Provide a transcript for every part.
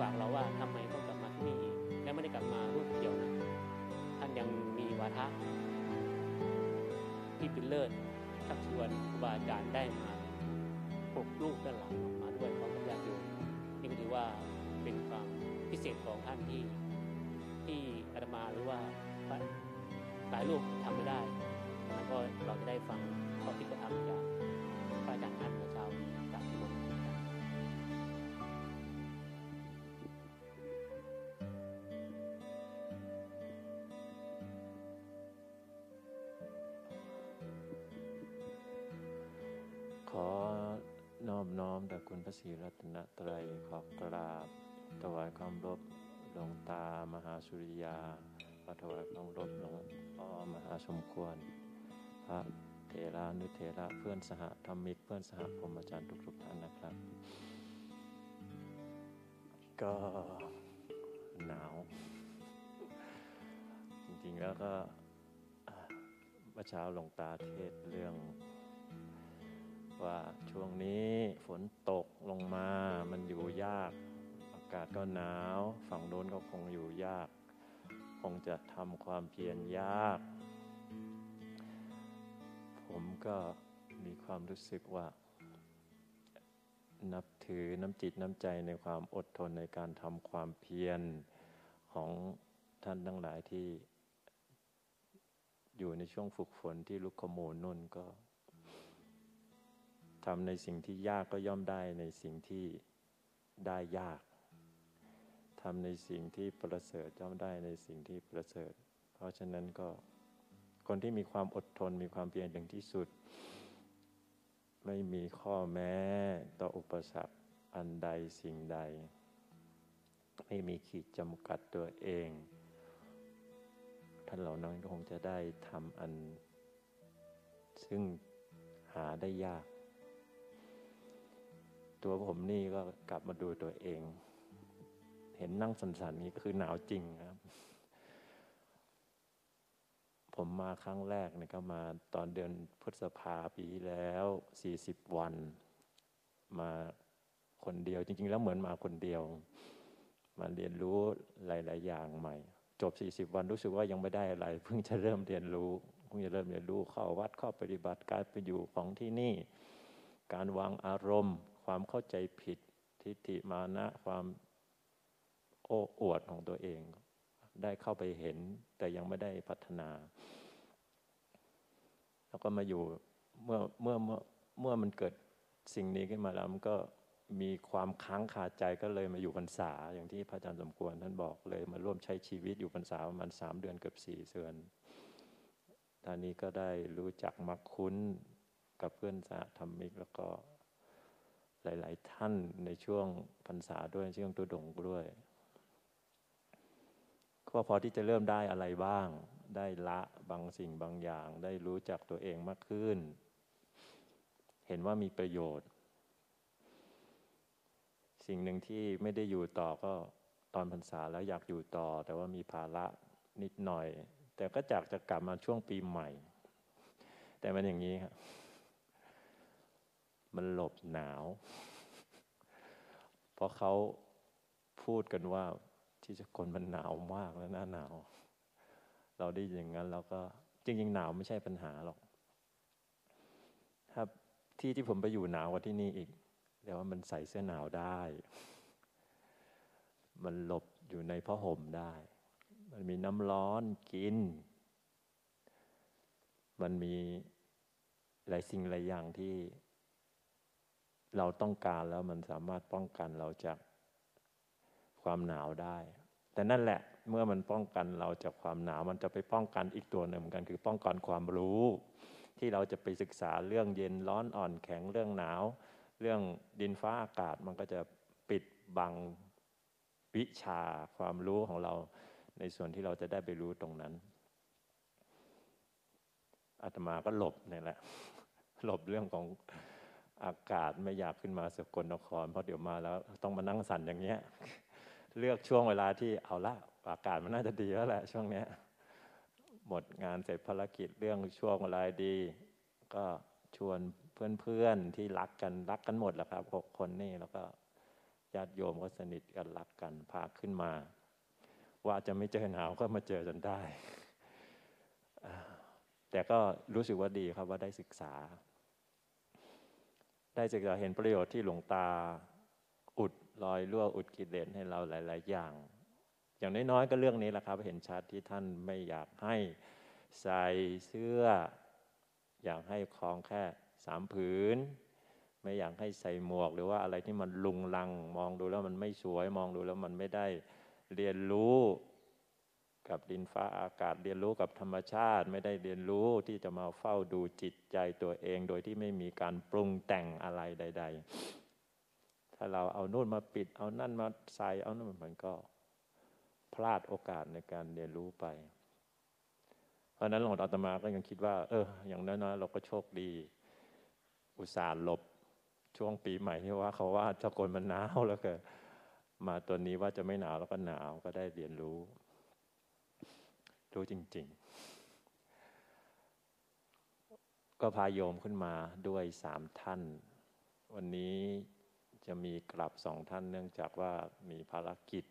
ฝากเราว่าทำไมต้องกลับมาที่นี่อีกและไม่ได้กลับมารูปเดียวนะท่านยังมีวาทะที่เป็นเลิศชักชวนครูบาอาจารย์ได้มาปกลูกด้านหลังออกมาด้วยพร้อมกับญาติโยมนี่ก็ถือว่าเป็นความพิเศษของท่านที่ที่อาตมาหรือว่าหลายลูกทำไม่ได้แล้วก็เราจะได้ฟังข้อคิดข้อธรรมจาก คุณพระศรีรัตนตรัยขอกราบ ถวายความรบหลวงตามหาสุริยาขอถวายความรบหลวงพ่อมหาสมควร พระเถรานุเถระเพื่อนสหธรรมิกเพื่อนสหพรมอาจารย์ทุกๆท่านนะครับ ก็หนาว จริงๆแล้วก็เมื่อเช้าหลวงตาเทศเรื่อง ว่าช่วงนี้ฝนตกลงมามันอยู่ยาก อากาศก็หนาว ฝั่งโน้นก็คงอยู่ยาก คงจะทำความเพียรยาก ผมก็มีความรู้สึกว่า นับถือน้ำจิตน้ำใจในความอดทนในการทำความเพียรของท่านทั้งหลายที่ อยู่ในช่วงฝึกฝนที่ลุกขโมนนุ่นก็ ทำในสิ่งที่ยากก็ย่อมได้ในสิ่งที่ได้ยากทำในสิ่งที่ประเสริฐย่อมได้ในสิ่งที่ประเสริฐ เพราะฉะนั้นก็คนที่มีความอดทนมีความเพียรอย่างที่สุด ไม่มีข้อแม้ต่ออุปสรรคอันใดสิ่งใด ไม่มีขีดจำกัดตัวเอง ท่านเหล่านั้นก็คงจะได้ทำอัน ซึ่งหาได้ยาก ตัวผมนี่ก็กลับมาดูตัวเอง เห็นนั่งสันๆนี้คือหนาวจริงครับ ผมมาครั้งแรกเนี่ยก็มาตอนเดือนพฤษภาปีแล้ว40วัน มาคนเดียวจริง ๆ แล้วเหมือนมาคนเดียว มาเรียนรู้หลาย ๆ อย่างใหม่ จบ40วันรู้สึกว่ายังไม่ได้อะไร เพิ่งจะเริ่มเรียนรู้เพิ่งจะเริ่มเรียนรู้เข้าวัดเข้าปฏิบัติการไปอยู่ของที่นี่ การวางอารมณ์ ความเข้าใจผิดทิฏฐิมานะความโอ้อวดของตัวเอง ได้เข้าไปเห็น แต่ยังไม่ได้พัฒนา แล้วก็มาอยู่เมื่อเมื่อเมื่อเมื่อมันเกิดสิ่งนี้ขึ้นมาแล้วมันก็มีความค้างคาใจก็เลยมาอยู่พรรษา อย่างที่พระอาจารย์สมควรท่านบอกเลยมาร่วมใช้ชีวิตอยู่พรรษาประมาณสามเดือนเกือบสี่เดือนตอนนี้ก็ได้รู้จักมักคุ้นกับเพื่อนสหธรรมิกแล้วก็ หลาย ๆ ท่านในช่วงพรรษาด้วยช่วงตุดงด้วยก็พอที่จะเริ่มได้อะไรบ้าง ได้ละบางสิ่งบางอย่าง ได้รู้จักตัวเองมากขึ้น เห็นว่ามีประโยชน์ สิ่งหนึ่งที่ไม่ได้อยู่ต่อก็ตอนพรรษาแล้วอยากอยู่ต่อ แต่ว่ามีภาระนิดหน่อย แต่ก็จากจะกลับมาช่วงปีใหม่ แต่มันอย่างนี้ครับ มันหลบหนาว เพราะเขาพูดกันว่าที่สกลมันหนาวมากแล้วหน้าหนาว เราได้ยินอย่างนั้นเราก็จริงๆหนาวไม่ใช่ปัญหาหรอกครับที่ที่ผมไปอยู่หนาวกว่าที่นี่อีกแต่ว่ามันใส่เสื้อหนาวได้ มันหลบอยู่ในผ้าห่มได้ มันมีน้ำร้อนกิน มันมีหลายสิ่งหลายอย่างที่ เราต้องการแล้วมันสามารถป้องกันเราจากความหนาวได้ แต่นั่นแหละเมื่อมันป้องกันเราจากความหนาวมันจะไปป้องกันอีกตัวหนึ่งเหมือนกัน คือป้องกันความรู้ ที่เราจะไปศึกษาเรื่องเย็นร้อนอ่อนแข็งเรื่องหนาว เรื่องดินฟ้าอากาศมันก็จะปิดบังวิชาความรู้ของเราในส่วนที่เราจะได้ไปรู้ตรงนั้นอาตมาก็หลบเนี่ยแหละหลบเรื่องของ อากาศไม่อยากขึ้นมาสกลนคร เพราะเดี๋ยวมาแล้วต้องมานั่งสั่นอย่างเงี้ยเลือกช่วงเวลาที่เอาละอากาศมันน่าจะดีแล้วแหละช่วงเนี้ยหมดงานเสร็จภารกิจเรื่องช่วงเวลาดี ก็ชวนเพื่อนๆที่รักกันรักกันหมดแหละครับหกคนนี่แล้วก็ญาติโยมก็สนิทกันรักกันพาขึ้นมา ว่าจะไม่เจอหนาวก็มาเจอจนได้ แต่ก็รู้สึกว่าดีครับว่าได้ศึกษา ได้ศึกษาเห็นประโยชน์ที่หลวงตาอุดรอยรั่วอุดกิเลสให้เราหลาย ๆ อย่าง อย่างน้อยๆก็เรื่องนี้แหละครับ เห็นชัดที่ท่านไม่อยากให้ใส่เสื้อ อยากให้คลองแค่สามผืน ไม่อยากให้ใส่หมวก หรือว่าอะไรที่มันลุงลัง มองดูแล้วมันไม่สวย มองดูแล้วมันไม่ได้เรียนรู้ กับดินฟ้าอากาศเรียนรู้กับธรรมชาติ ไม่ได้เรียนรู้ที่จะมาเฝ้าดูจิตใจตัวเอง โดยที่ไม่มีการปรุงแต่งอะไรใด ๆ ถ้าเราเอานู่นมาปิด เอานั่นมาใส่เอานั่นมันก็พลาดโอกาสในการเรียนรู้ไป เพราะนั้นหลวงตาตมาก็ยังคิดว่า เออ อย่างน้อยๆเราก็โชคดี อุตส่าห์หลบช่วงปีใหม่ที่ว่าเขาว่าสกลมันหนาวแล้วก็มาตัวนี้ว่าจะไม่หนาวแล้วก็หนาวก็ได้เรียนรู้ รู้จริง ๆ ก็พาโยมขึ้นมาด้วยสามท่าน วันนี้จะมีกลับสองท่านเนื่องจากว่ามีภารกิจ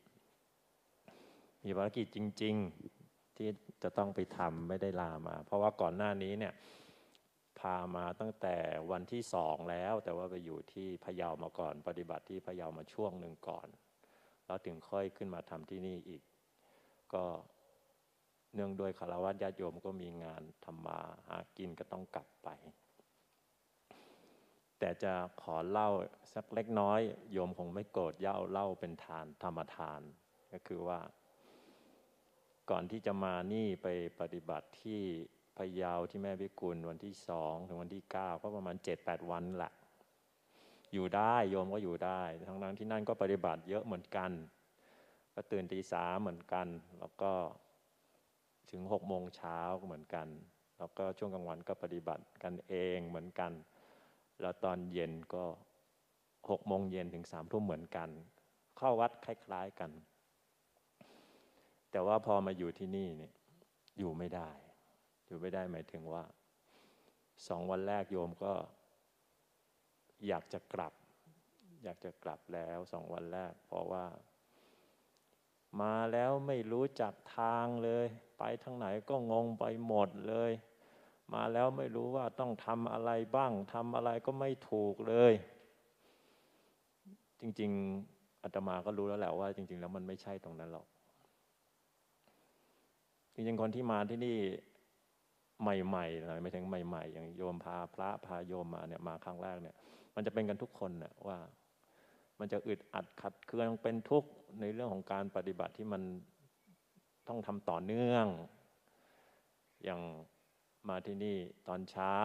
มีภารกิจจริง ๆ ที่จะต้องไปทำไม่ได้ลามา เพราะว่าก่อนหน้านี้เนี่ยพามาตั้งแต่วันที่สองแล้ว แต่ว่าไปอยู่ที่พะเยามาก่อน ปฏิบัติที่พะเยามาช่วงหนึ่งก่อน แล้วถึงค่อยขึ้นมาทำที่นี่อีก ก็ เนื่องด้วยคารวะญาติโยมก็มีงานทำมาหากินก็ต้องกลับไป แต่จะขอเล่าสักเล็กน้อย โยมคงไม่โกรธเย่าเล่าเป็นทานธรรมทาน ก็คือว่า ก่อนที่จะมานี่ไปปฏิบัติที่พะเยาที่แม่พิกุลวันที่สองถึงวันที่เก้าก็ประมาณเจ็ดแปดวันแหละ อยู่ได้โยมก็อยู่ได้ ทั้งนั้นที่นั่นก็ปฏิบัติเยอะเหมือนกัน ก็ตื่นตีสามเหมือนกัน แล้วก็ ถึงหกโมงเช้าเหมือนกัน แล้วก็ช่วงกลางวันก็ปฏิบัติกันเองเหมือนกัน แล้วตอนเย็นก็หกโมงเย็นถึงสามทุ่มเหมือนกัน เข้าวัดคล้าย ๆกัน แต่ว่าพอมาอยู่ที่นี่เนี่ยอยู่ไม่ได้ อยู่ไม่ได้หมายถึงว่าสองวันแรกโยมก็ อยากจะกลับ อยากจะกลับแล้วสองวันแรก เพราะว่า มาแล้วไม่รู้จักทางเลย ไปทางไหนก็งงไปหมดเลย มาแล้วไม่รู้ว่าต้องทำอะไรบ้างทำอะไรก็ไม่ถูกเลย จริง ๆอาตมาก็รู้แล้วแหละว่า จริง ๆ แล้วมันไม่ใช่ตรงนั้นหรอก จริงๆคนที่มาที่นี่ใหม่ๆน่อยไม่ถึงใหม่ ๆ อย่างโยมพาพระพาโยมมาเนี่ยมาครั้งแรกเนี่ย มันจะเป็นกันทุกคนน่ะว่า มันจะอึดอัดขัดเคืองเป็นทุกข์ ในเรื่องของการปฏิบัติที่มันต้องทำต่อเนื่อง อย่างมาที่นี่ตอนเช้า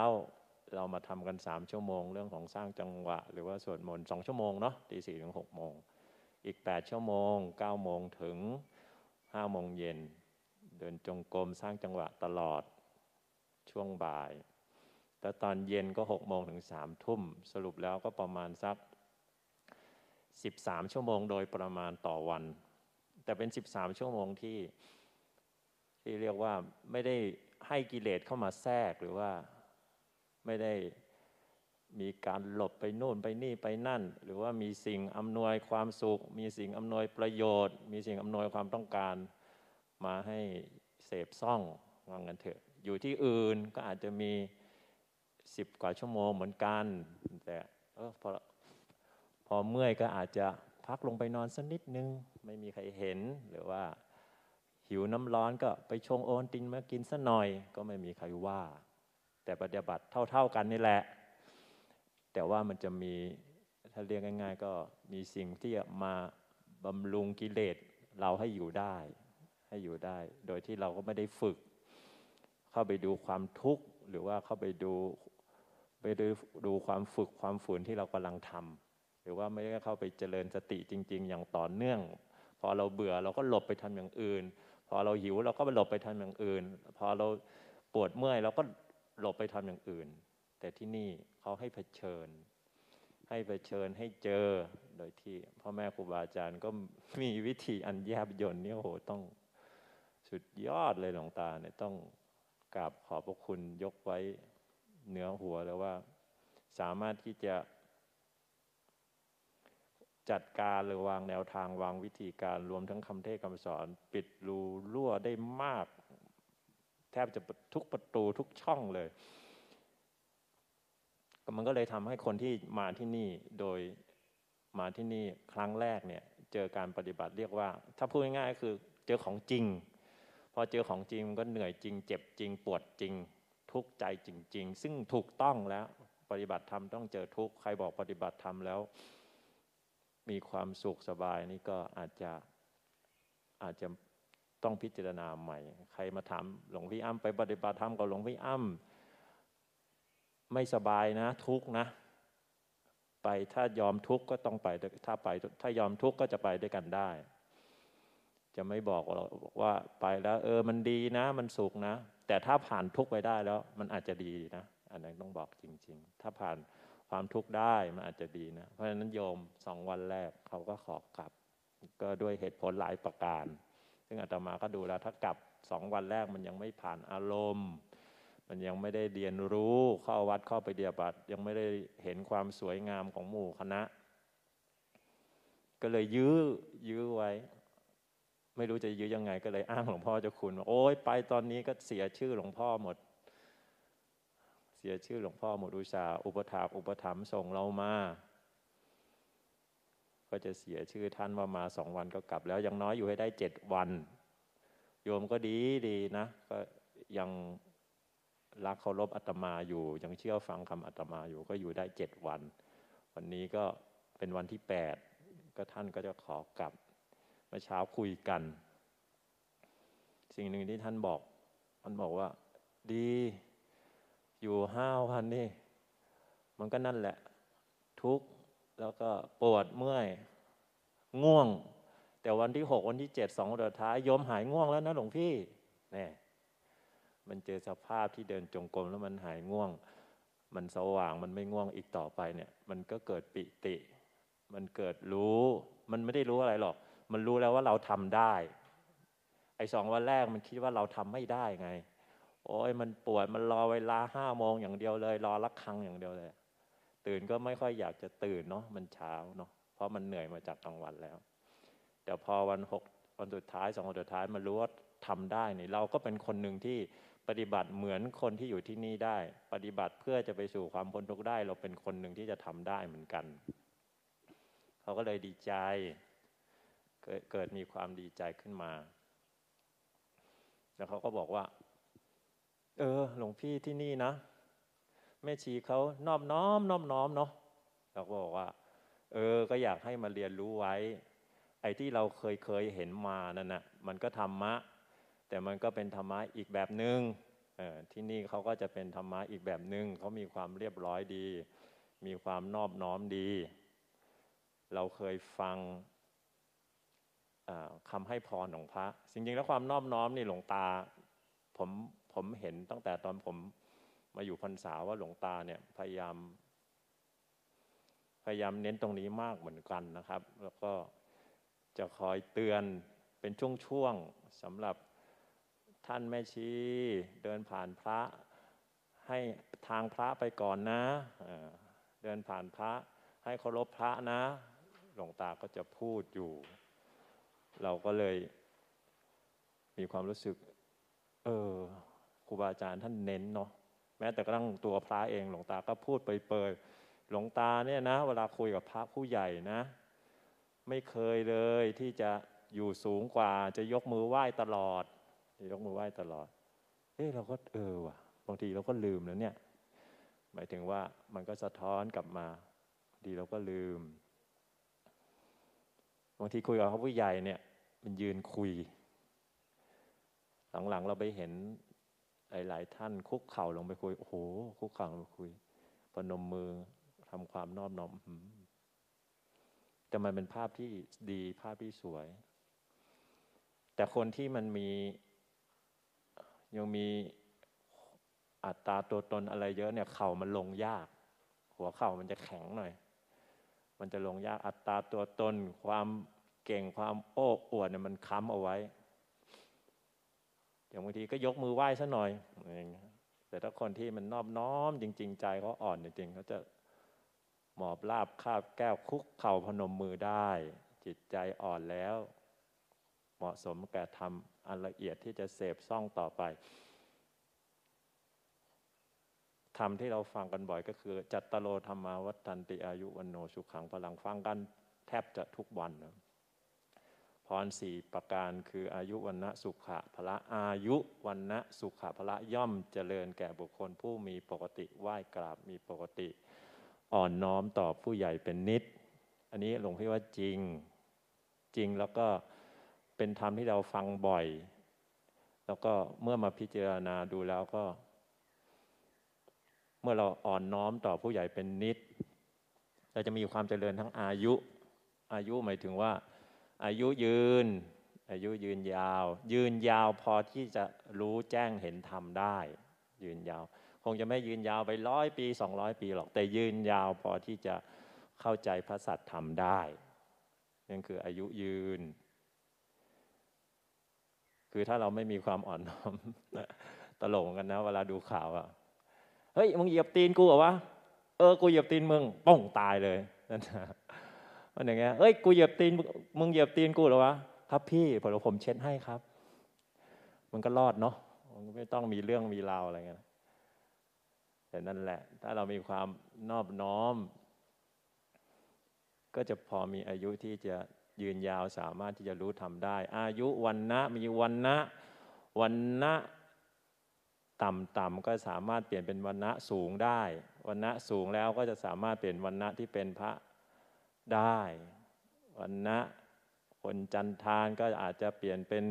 เรามาทำกันสามชั่วโมง เรื่องของสร้างจังหวะ หรือว่าสวดมนต์สองชั่วโมงเนาะตีสี่ถึงหกโมง อีกแปดชั่วโมงเก้าโมงถึงห้าโมงเย็น เดินจงกรมสร้างจังหวะตลอดช่วงบ่ายแล้วตอนเย็นก็หกโมงถึงสามทุ่ม สรุปแล้วก็ประมาณสัก สิบสามชั่วโมงโดยประมาณต่อวัน แต่เป็นสิบสามชั่วโมงที่ที่เรียกว่าไม่ได้ให้กิเลสเข้ามาแทรกหรือว่าไม่ได้มีการหลบไปโน่นไปนี่ไปนั่น หรือว่ามีสิ่งอำนวยความสุข มีสิ่งอำนวยประโยชน์ มีสิ่งอำนวยความต้องการมาให้เสพซ่องว่างั้นเถอะ อยู่ที่อื่นก็อาจจะมีสิบกว่าชั่วโมงเหมือนกัน แต่เออพอ พอเมื่อยก็อาจจะพักลงไปนอนสักนิดนึง ไม่มีใครเห็นหรือว่าหิวน้ำร้อนก็ไปชงโอนตินมากินสักหน่อยก็ไม่มีใครว่า แต่ปฏิบัติเท่า ๆกันนี่แหละ แต่ว่ามันจะมีถ้าเรียกง่าย ๆ ก็มีสิ่งที่มาบำรุงกิเลสเราให้อยู่ได้ ให้อยู่ได้ โดยที่เราก็ไม่ได้ฝึก เข้าไปดูความทุกข์หรือว่าเข้าไปดูไปดูดูความฝึกความฝืนที่เรากำลังทำ หรือว่าไม่ได้เข้าไปเจริญสติจริง ๆ อย่างต่อเนื่อง พอเราเบื่อเราก็หลบไปทำอย่างอื่น พอเราหิวเราก็ไปหลบไปทำอย่างอื่น พอเราปวดเมื่อยเราก็หลบไปทำอย่างอื่น แต่ที่นี่เขาให้เผชิญ ให้เผชิญให้เจอโดยที่พ่อแม่ครูบาอาจารย์ก็มีวิธีอันแยบยนเนี่ยโหต้องสุดยอดเลยหลวงตาเนี่ยต้องกราบขอบพระคุณยกไว้เหนือหัวแล้วว่า สามารถที่จะ จัดการหรือวางแนวทางวางวิธีการรวมทั้งคำเทศคำสอน ปิดรูรั่วได้มาก แทบจะทุกประตูทุกช่องเลยมันก็เลยทำให้คนที่มาที่นี่โดยมาที่นี่ครั้งแรกเนี่ยเจอการปฏิบัติเรียกว่า ถ้าพูดง่ายๆคือเจอของจริง พอเจอของจริงมันก็เหนื่อยจริง เจ็บจริง ปวดจริง ทุกข์ใจจริง ๆ ซึ่งถูกต้องแล้วปฏิบัติธรรมต้องเจอทุกข์ใครบอกปฏิบัติธรรมแล้ว มีความสุขสบายนี่ก็อาจจะอาจจะต้องพิจารณาใหม่ ใครมาถามหลวงพี่อ้ำไปปฏิบัติธรรมกับหลวงพี่อ้ำไม่สบายนะ ทุกนะ ไปถ้ายอมทุกก็ต้องไปถ้าไปถ้ายอมทุกก็จะไปด้วยกันได้ จะไม่บอกว่าไปแล้วเออมันดีนะ มันสุขนะ แต่ถ้าผ่านทุกไปได้แล้ว มันอาจจะดีนะ อันนั้นต้องบอกจริง ๆ ถ้าผ่าน ความทุกข์ได้มันอาจจะดีนะ เพราะฉะนั้นโยมสองวันแรกเขาก็ขอกลับ ก็ด้วยเหตุผลหลายประการ ซึ่งอาตมาก็ดูแล้วถ้ากลับสองวันแรกมันยังไม่ผ่านอารมณ์ มันยังไม่ได้เรียนรู้เข้าวัดเข้าไปเดียบัตยังไม่ได้เห็นความสวยงามของหมู่คณะ ก็เลยยื้อยื้อไว้ ไม่รู้จะยื้อยังไงก็เลยอ้างหลวงพ่อเจ้าคุณว่าโอ้ยไปตอนนี้ก็เสียชื่อหลวงพ่อหมด สียชื่อหลวงพ่อหมดอุชาอุปถากอุปถัมภ์ส่งเรามา ก็จะเสียชื่อท่านว่ามาสองวันก็กลับ แล้วยังน้อยอยู่ให้ได้เจ็ดวัน โยมก็ดีดีนะ ก็ยังรักเคารพอาตมาอยู่ ยังเชื่อฟังคำอาตมาอยู่ก็อยู่ได้เจ็ดวัน วันนี้ก็เป็นวันที่แปดก็ท่านก็จะขอกลับเมื่อเช้าคุยกัน สิ่งหนึ่งที่ท่านบอกท่านบอกว่าดี อยู่ห้าวันนี่ มันก็นั่นแหละ ทุกข์แล้วก็ปวดเมื่อย ง่วง แต่วันที่หกวันที่เจ็ดสองวันท้ายยมหายง่วงแล้วนะหลวงพี่เนี่ยมันเจอสภาพที่เดินจงกรมแล้วมันหายง่วง มันสว่างมันไม่ง่วงอีกต่อไปเนี่ย มันก็เกิดปิติ มันเกิดรู้ มันไม่ได้รู้อะไรหรอก มันรู้แล้วว่าเราทำได้ ไอ้สองวันแรกมันคิดว่าเราทำไม่ได้ไง โอ้ยมันปวดมันรอเวลาห้าโมงอย่างเดียวเลย รอรักครังอย่างเดียวเลย ตื่นก็ไม่ค่อยอยากจะตื่นเนาะมันเช้าเนาะเพราะมันเหนื่อยมาจากกลางวันแล้ว แต่พอวันหกวันสุดท้ายสองวันสุดท้ายมันรู้ว่าทำได้นี่เราก็เป็นคนหนึ่งที่ปฏิบัติเหมือนคนที่อยู่ที่นี่ได้ ปฏิบัติเพื่อจะไปสู่ความพ้นทุกข์ได้ เราเป็นคนหนึ่งที่จะทำได้เหมือนกันเขาก็เลยดีใจ เกิดมีความดีใจขึ้นมา แล้วเขาก็บอกว่า เออ หลวงพี่ที่นี่นะแม่ชีเขานอบน้อมน้อบน้อมเนาะเราก็บอกว่า เออ ก็อยากให้มาเรียนรู้ไว้ ไอ้ที่เราเคยเคยเห็นมานั่นนะมันก็ธรรมะ แต่มันก็เป็นธรรมะอีกแบบหนึง่งที่นี่เขาก็จะเป็นธรรมะอีกแบบหนึง่งเขามีความเรียบร้อยดี มีความนอบน้อมดี เราเคยฟังคำให้พรของพระจริงๆแล้วความนอบน้อมนี่หลวงตา ผม ผมเห็นตั้งแต่ตอนผมมาอยู่พรรษาว่าหลวงตาเนี่ยพยายาม พยายามเน้นตรงนี้มากเหมือนกันนะครับ แล้วก็จะคอยเตือนเป็นช่วงๆสำหรับท่านแม่ชีเดินผ่านพระให้ทางพระไปก่อนนะเดินผ่านพระให้เคารพพระนะ หลวงตาก็จะพูดอยู่ เราก็เลยมีความรู้สึก เออ ครูบาอาจารย์ท่านเน้นเนาะแม้แต่กระทั่งตัวพระเองหลวงตาก็พูดไปเปยหลวงตาเนี่ยนะ เวลาคุยกับพระผู้ใหญ่นะ ไม่เคยเลยที่จะอยู่สูงกว่าจะยกมือไหว้ตลอดยกมือไหว้ตลอด เอ้เราก็เออว่ะบางทีเราก็ลืมแล้วเนี่ย หมายถึงว่ามันก็สะท้อนกลับมาดีเราก็ลืมบางทีคุยกับเขาผู้ใหญ่เนี่ย มันยืนคุย หลังๆเราไปเห็น หลาย ๆ ท่านคุกเข่าลงไปคุย โอ้โห คุกเข่าลงไปคุยปนมมือทำความนอบน้อมแต่มันเป็นภาพที่ดีภาพที่สวย แต่คนที่มันมียังมีอัตราตัวตนอะไรเยอะเนี่ยเข่ามันลงยาก หัวเข่ามันจะแข็งหน่อย มันจะลงยากอัตราตัวตน ความเก่งความโอ้อวดเนี่ยมันค้ำเอาไว้ อย่างบางทีก็ยกมือไหว้ซะหน่อยแต่ถ้าคนที่มันนอบน้อม จริง ๆ ใจเขาอ่อนจริงๆเขาจะหมอบราบคาบแก้วคุกเข่าพนมมือได้ จิตใจอ่อนแล้ว เหมาะสมแก่ทำอันละเอียดที่จะเสพซ่องต่อไปธรรมที่เราฟังกันบ่อยก็คือ จัตตโลธรรมาวัตันติอายุวันโนสุขังพลังฟังกันแทบจะทุกวันนะ พรสี่ประการคืออายุวันนะสุขะพละอายุวันนะสุขะพละย่อมเจริญแก่บุคคลผู้มีปกติไหว้กราบมีปกติ อ่อนน้อมต่อผู้ใหญ่เป็นนิด อันนี้หลวงพี่ว่าจริงจริงแล้วก็เป็นธรรมที่เราฟังบ่อย แล้วก็เมื่อมาพิจารณาดูแล้วก็ เมื่อเราอ่อนน้อมต่อผู้ใหญ่เป็นนิด เราจะมีความเจริญทั้งอายุ อายุหมายถึงว่า อายุยืน อายุยืนยาว ยืนยาวพอที่จะรู้แจ้งเห็นธรรมได้ ยืนยาว คงจะไม่ยืนยาวไปร้อยปีสองร้อยปีหรอกแต่ยืนยาวพอที่จะเข้าใจพระสัตธรรมได้นั่นคืออายุยืน คือถ้าเราไม่มีความอ่อนน้อมตลกกันนะ เวลาดูข่าวอะเฮ้ยมึงเหยียบตีนกูเหรอวะเออกูเหยียบตีนมึงป้องตายเลยนั่น มันอย่างเงี้ยเฮ้ยกูเหยียบตีนมึงเหยียบตีนกูเหรอวะครับพี่ผมผมเช็ดให้ครับ มันก็รอดเนาะมันไม่ต้องมีเรื่องมีราวอะไรเงี้ยแต่นั่นแหละ ถ้าเรามีความนอบน้อม ก็จะพอมีอายุที่จะยืนยาวสามารถที่จะรู้ทำได้ อายุวันนะมีวันนะวันนะต่ำๆก็สามารถเปลี่ยนเป็นวันณะสูงได้วันณะสูงแล้วก็จะสามารถเปลี่ยนวันณะที่เป็นพระ ได้วันณะคนจันทานก็อาจจะเปลี่ยนเป็น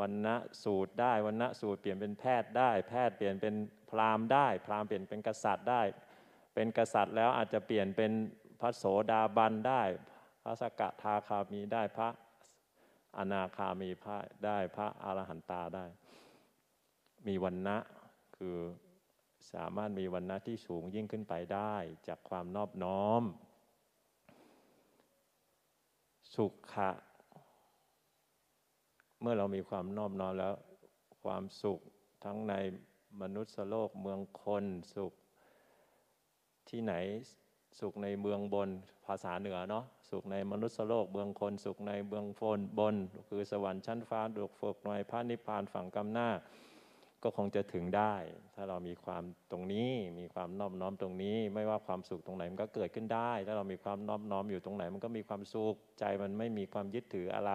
วันณะสูตรได้วันณะสูตรเปลี่ยนเป็นแพทย์ได้ แพทย์เปลี่ยนเป็นพราหมณ์ได้ พราหมณ์เปลี่ยนเป็นกษัตริย์ได้ เป็นกษัตริย์แล้วอาจจะเปลี่ยนเป็นพระโสดาบันได้ พระสกทาคามีได้พระอนาคามีพระได้พระอรหันตาได้ มีวันนะคือสามารถมีวันนะที่สูงยิ่งขึ้นไปได้จากความนอบน้อม สุขะ เมื่อเรามีความนอบน้อมแล้ว ความสุขทั้งในมนุษย์โลกเมืองคนสุข ที่ไหนสุขในเมืองบนภาษาเหนือเนาะสุขในมนุษย์โลกเมืองคนสุขในเมืองฟนบน คือสวรรค์ชั้นฟ้าดุกฝึกหน่อยพระนิพพานฝั่งกำหน้า ก็คงจะถึงได้ ถ้าเรามีความตรงนี้ มีความนอบน้อมตรงนี้ ไม่ว่าความสุขตรงไหนมันก็เกิดขึ้นได้ ถ้าเรามีความนอบน้อมอยู่ตรงไหน มันก็มีความสุขใจมันไม่มีความยึดถืออะไร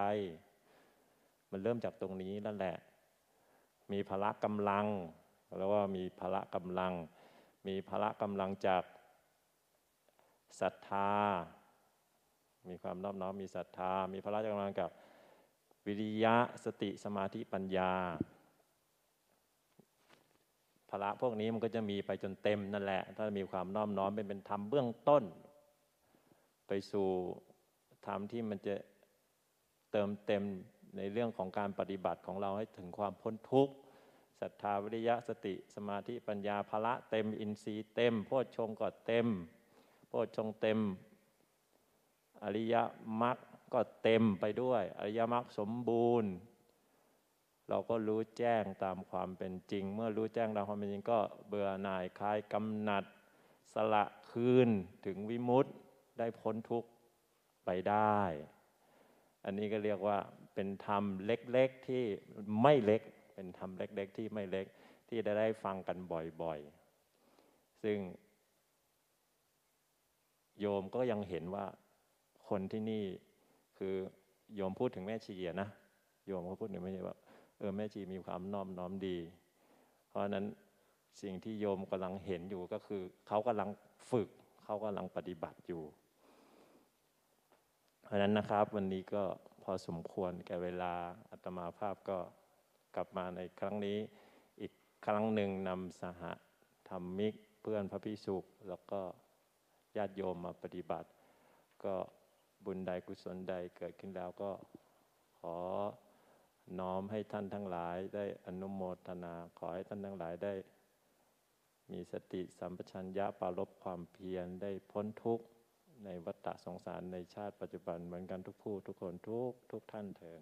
มันเริ่มจากตรงนี้นั่นแหละ มีพละกำลังแล้วว่ามีพละกำลัง มีพละกำลังจากศรัทธา มีความนอบน้อมมีศรัทธา มีพละกำลังกับวิริยะสติสมาธิปัญญา ระพวกนี้มันก็จะมีไปจนเต็มนั่นแหละ ถ้ามีความน้อมน้อมเป็นเป็นธรรมเบื้องต้น ไปสู่ธรรมที่มันจะเติมเต็มในเรื่องของการปฏิบัติของเราให้ถึงความพ้นทุกข์ศรัทธาวิริยะสติสมาธิปัญญาภละเต็มอินทรีย์เต็มโพชฌงก็เต็มโพชฌงเต็ม อริยมรรคก็เต็มไปด้วย อริยมรรคสมบูรณ์ เราก็รู้แจ้งตามความเป็นจริง เมื่อรู้แจ้งตามความเป็นจริงก็เบื่อหน่ายคลายกำหนัด สละคืนถึงวิมุตต์ได้พ้นทุกข์ไปได้ อันนี้ก็เรียกว่าเป็นธรรมเล็กๆที่ไม่เล็ก เป็นธรรมเล็กๆที่ไม่เล็กที่ได้ได้ฟังกันบ่อยๆ ซึ่ง โยมก็ยังเห็นว่าคนที่นี่คือโยมพูดถึงแม่ชีนะโยมก็พูดถึงแม่ชีว่า เออแม่ชีมีความน้อมน้อมดี เพราะนั้นสิ่งที่โยมกำลังเห็นอยู่ก็คือ เขากำลังฝึก เขากำลังปฏิบัติอยู่ เพราะนั้นนะครับวันนี้ก็พอสมควรแก่เวลาอาตมาภาพก็กลับมาในครั้งนี้ อีกครั้งหนึ่งนำสหธรรมิกเพื่อนพระพิสุขแล้วก็ญาติโยมมาปฏิบัติ ก็บุญใดกุศลใดเกิดขึ้นแล้วก็ขอ น้อมให้ท่านทั้งหลายได้อนุโมทนา ขอให้ท่านทั้งหลายได้ มีสติสัมปชัญญะปารบความเพียรได้พ้นทุกข์ในวัฏสงสารในชาติปัจจุบันเหมือนกันทุกผู้ทุกคนทุกทุกท่านเถิด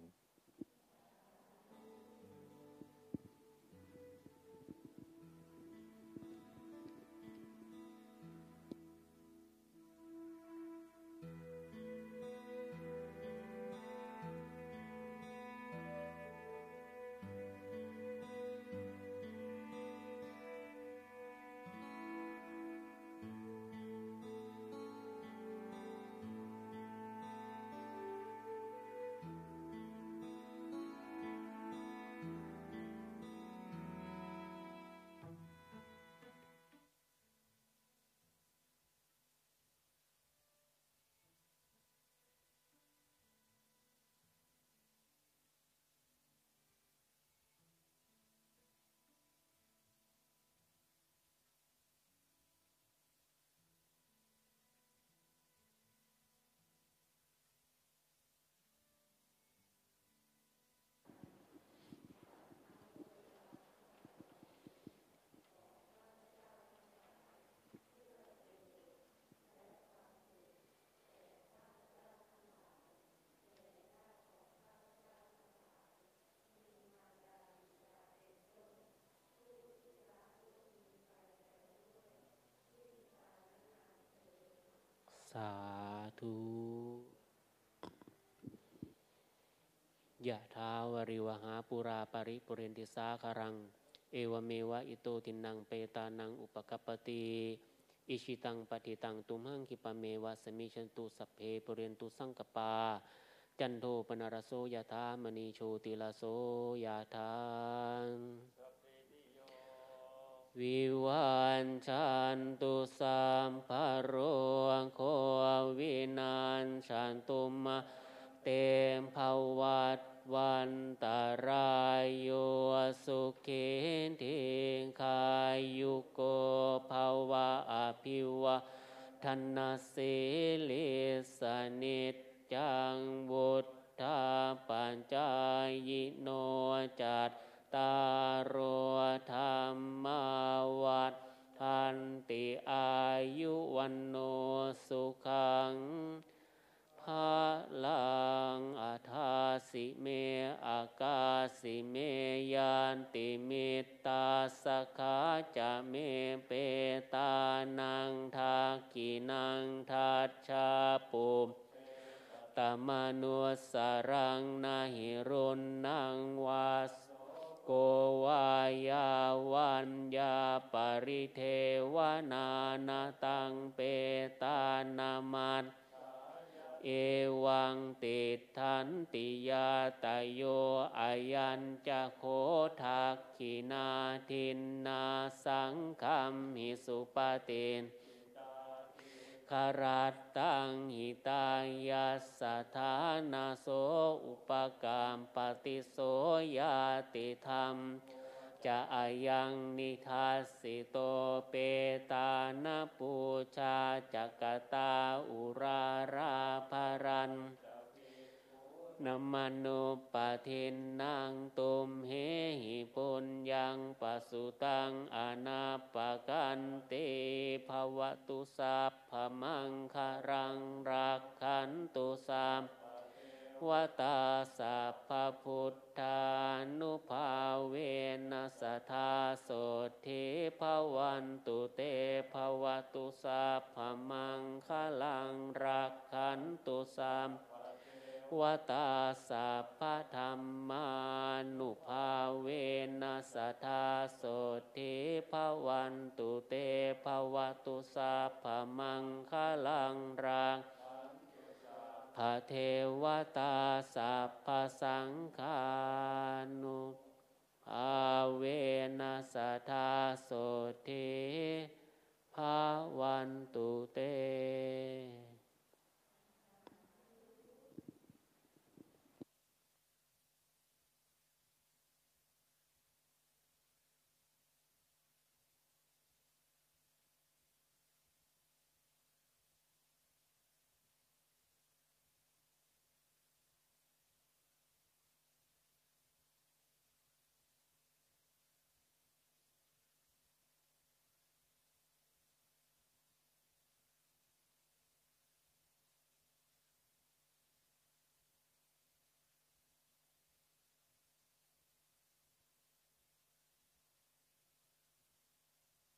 สาธุยะถา วาริวะหาปูรา ปะริปูเรนติสาคะรัง เอวะเมวะอิโต ทินนังเปตานังอุปะกัปปะติอิจฉิตังปัตถิตังตุมหัง ขิปปะเมวะ สะมิชฌะตุสัพเพปูเรนตุสังกัปปา จันโทปัณณะระโสยะถา มะณิ โชติระโสยะถา วิวันชันตุสัมภโรโควินันชันตุมะเตมภวัตวันตารายโยสุขิทิงคายุโกภาวะอภิวะธนาสิลิสนิจจังวุฒาปัญจายโนจัต ตารโรธรรมวัฏทันติอายุวันโนสุขังภาลังอาทาสิเมอากาสิเมยันติมิตาสขาจะเมเปตานังทากินังทัชชาปุมตมนุสรังนาหิรุนนังว ริเทวนานาตังเปตานามัตเอวังติทันติยาตโยอายัญจะโคทักขินาทินนาสังคัมหิสุปตินคารัตตังหิตายาสถานาโสอุปกรรมปฏิโสยาติธรรม จะอายังนิทัสสิโตเปตานาปูชาจักตาอุราราภารันนมนุปะทินนางตุมเหหิปุญญังปสุตังอนาปกันติภวตุสัพพมังคารังรักขันตุสัพ วตาสัพพพุทธานุภาเวนัสธาโสทิภวันตุเตภวตุสัพพมังคลังรักขันตุสัพวตาสัพพธรรมานุภาเวนัสธาโสทิภวันตุเตภวตุสัพพมังคลังรัก พเทวตาสัพพสังขานุภาเวนัสธาโสเทภาวันตุเต